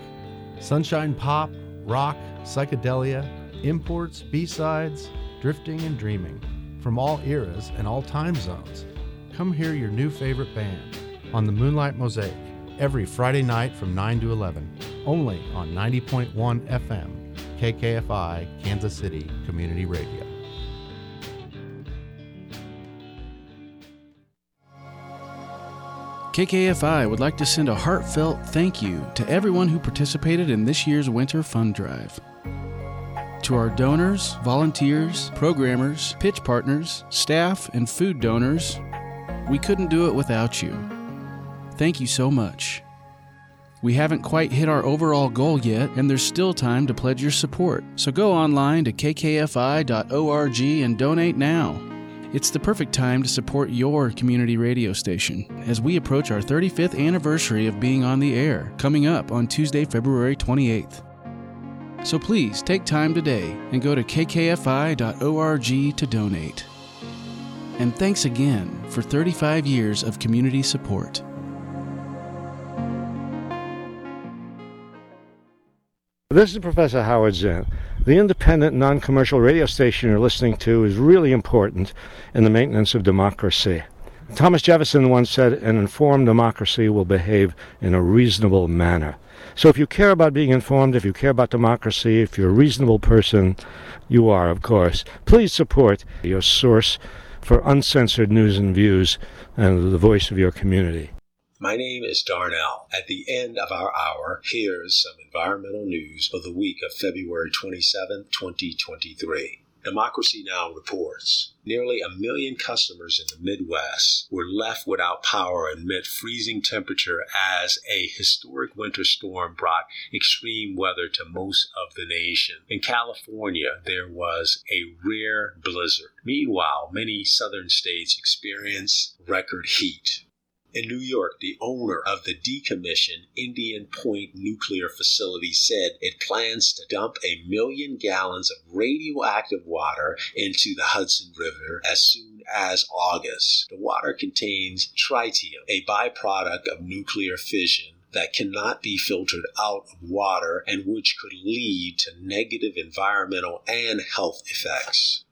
Sunshine pop, rock, psychedelia, imports, B-sides, drifting and dreaming. From all eras and all time zones. Come hear your new favorite band on the Moonlight Mosaic every Friday night from 9 to 11, only on 90.1 FM. KKFI Kansas City Community Radio. KKFI would like to send a heartfelt thank you to everyone who participated in this year's Winter Fund Drive. To our donors, volunteers, programmers, pitch partners, staff, and food donors, we couldn't do it without you. Thank you so much. We haven't quite hit our overall goal yet, and there's still time to pledge your support. So go online to kkfi.org and donate now. It's the perfect time to support your community radio station as we approach our 35th anniversary of being on the air, coming up on Tuesday, February 28th. So please take time today and go to kkfi.org to donate. And thanks again for 35 years of community support. This is Professor Howard Zinn. The independent, non commercial radio station you're listening to is really important in the maintenance of democracy. Thomas Jefferson once said, An informed democracy will behave in a reasonable manner. So if you care about being informed, if you care about democracy, if you're a reasonable person, you are, of course, please support your source for uncensored news and views and the voice of your community. My name is Darnell. At the end of our hour, here's some environmental news for the week of February 27, 2023. Democracy Now! reports nearly a million customers in the Midwest were left without power amid freezing temperature as a historic winter storm brought extreme weather to most of the nation. In California, there was a rare blizzard. Meanwhile, many southern states experienced record heat. In New York, the owner of the decommissioned Indian Point nuclear facility said it plans to dump a million gallons of radioactive water into the Hudson River as soon as August. The water contains tritium, a byproduct of nuclear fission that cannot be filtered out of water and which could lead to negative environmental and health effects.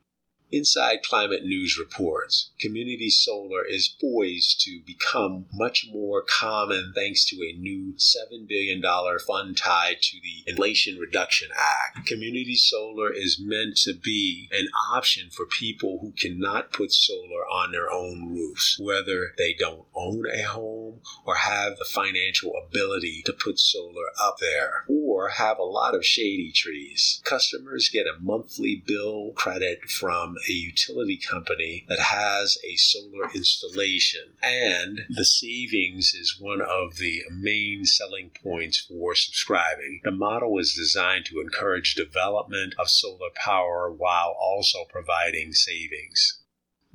Inside Climate News reports, community solar is poised to become much more common thanks to a new $7 billion fund tied to the Inflation Reduction Act. Community solar is meant to be an option for people who cannot put solar on their own roofs, whether they don't own a home or have the financial ability to put solar up there, or have a lot of shady trees. Customers get a monthly bill credit from a utility company that has a solar installation. And the savings is one of the main selling points for subscribing. The model is designed to encourage development of solar power while also providing savings.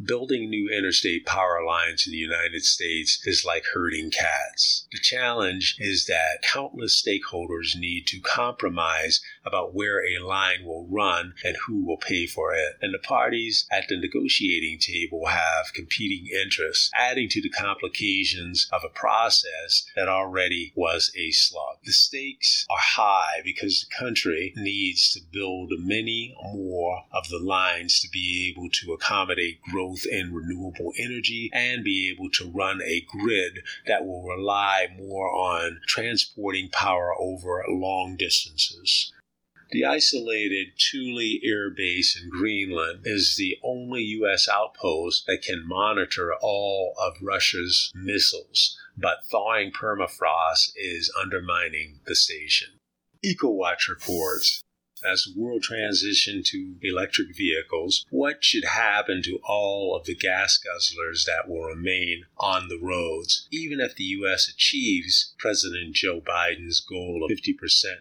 Building new interstate power lines in the United States is like herding cats. The challenge is that countless stakeholders need to compromise about where a line will run and who will pay for it. And the parties at the negotiating table have competing interests, adding to the complications of a process that already was a slug. The stakes are high because the country needs to build many more of the lines to be able to accommodate growth in renewable energy and be able to run a grid that will rely more on transporting power over long distances. The isolated Thule Air Base in Greenland is the only U.S. outpost that can monitor all of Russia's missiles, but thawing permafrost is undermining the station. EcoWatch reports as the world transition to electric vehicles, what should happen to all of the gas guzzlers that will remain on the roads, even if the U.S. achieves President Joe Biden's goal of 50%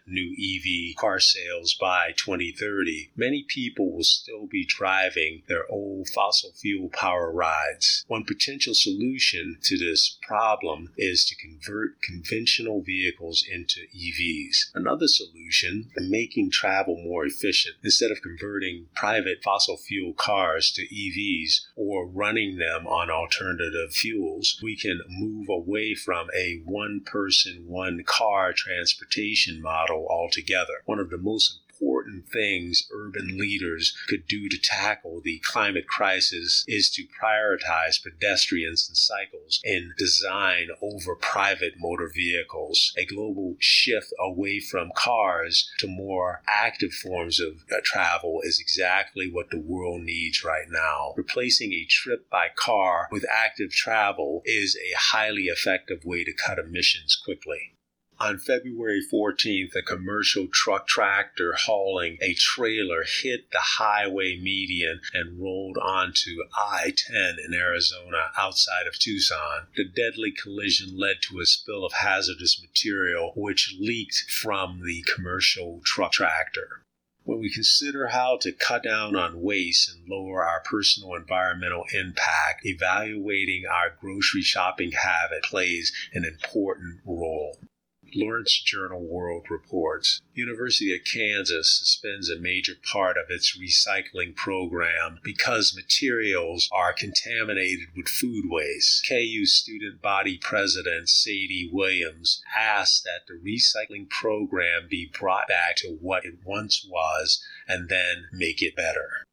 new EV car sales by 2030? Many people will still be driving their old fossil fuel power rides. One potential solution to this problem is to convert conventional vehicles into EVs. Another solution, making travel travel more efficient. Instead of converting private fossil fuel cars to EVs or running them on alternative fuels, we can move away from a one person, one car transportation model altogether. One of the most important things urban leaders could do to tackle the climate crisis is to prioritize pedestrians and cycles in design over private motor vehicles. A global shift away from cars to more active forms of uh, travel is exactly what the world needs right now. Replacing a trip by car with active travel is a highly effective way to cut emissions quickly. On February 14th, a commercial truck tractor hauling a trailer hit the highway median and rolled onto I 10 in Arizona outside of Tucson. The deadly collision led to a spill of hazardous material which leaked from the commercial truck tractor when we consider how to cut down on waste and lower our personal environmental impact, evaluating our grocery shopping habit plays an important role. Lawrence Journal World reports. University of Kansas suspends a major part of its recycling program because materials are contaminated with food waste. KU student body president Sadie Williams asked that the recycling program be brought back to what it once was and then make it better.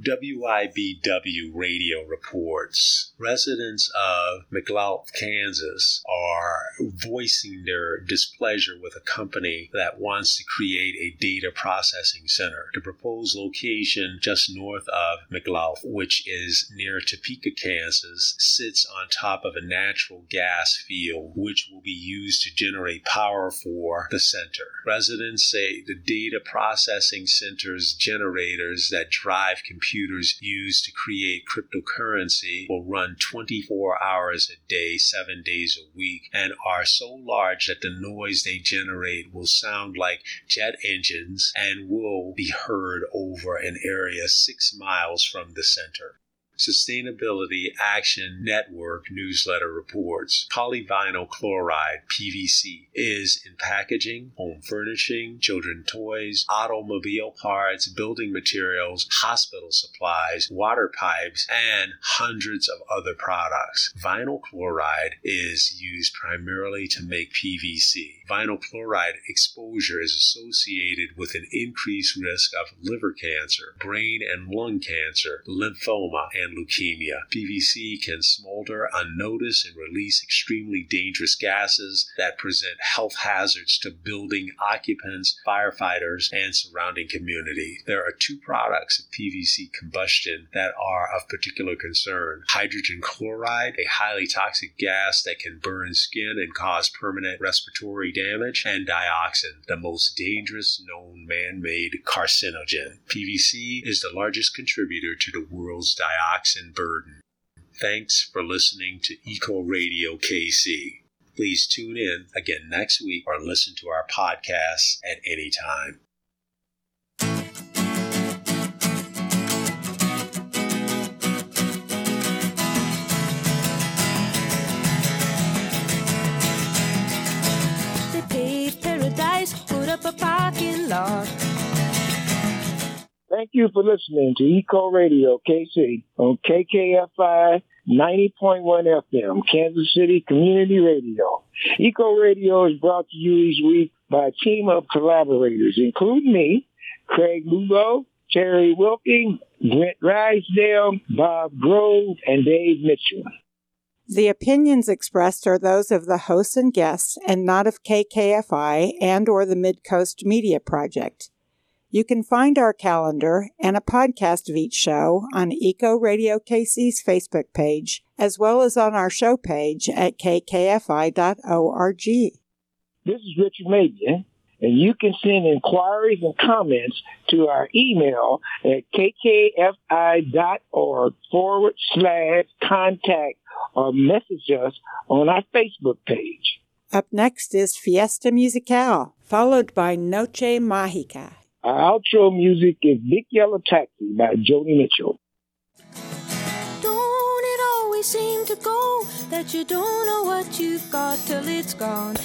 WIBW radio reports residents of McLouth, Kansas are voicing their displeasure with a company that wants to create a data processing center. The proposed location just north of McLouth, which is near Topeka, Kansas, sits on top of a natural gas field which will be used to generate power for the center. Residents say the data processing center's generators that drive computers computers used to create cryptocurrency will run 24 hours a day, seven days a week, and are so large that the noise they generate will sound like jet engines and will be heard over an area six miles from the center. Sustainability Action Network newsletter reports. Polyvinyl chloride, PVC, is in packaging, home furnishing, children toys, automobile parts, building materials, hospital supplies, water pipes, and hundreds of other products. Vinyl chloride is used primarily to make PVC. Vinyl chloride exposure is associated with an increased risk of liver cancer, brain and lung cancer, lymphoma, and and leukemia. PVC can smolder unnoticed and release extremely dangerous gases that present health hazards to building occupants, firefighters, and surrounding community. There are two products of PVC combustion that are of particular concern hydrogen chloride, a highly toxic gas that can burn skin and cause permanent respiratory damage, and dioxin, the most dangerous known man made carcinogen. PVC is the largest contributor to the world's dioxin burden. Thanks for listening to Eco Radio KC. Please tune in again next week or listen to our podcasts at any time. They paved paradise, put up a parking lot. Thank you for listening to Eco Radio KC on KKFI 90.1 FM, Kansas City Community Radio. Eco Radio is brought to you each week by a team of collaborators, including me, Craig Lugo, Terry Wilkie, Brent Rysdale, Bob Grove, and Dave Mitchell. The opinions expressed are those of the hosts and guests and not of KKFI and or the Midcoast Media Project. You can find our calendar and a podcast of each show on Eco Radio KC's Facebook page, as well as on our show page at kkfi.org. This is Richard Mabion, and you can send inquiries and comments to our email at kkfi.org forward slash contact or message us on our Facebook page. Up next is Fiesta Musical, followed by Noche Mágica. Our outro music is Big Yellow Taxi by Joni Mitchell. Don't it always seem to go that you don't know what you've got till it's gone?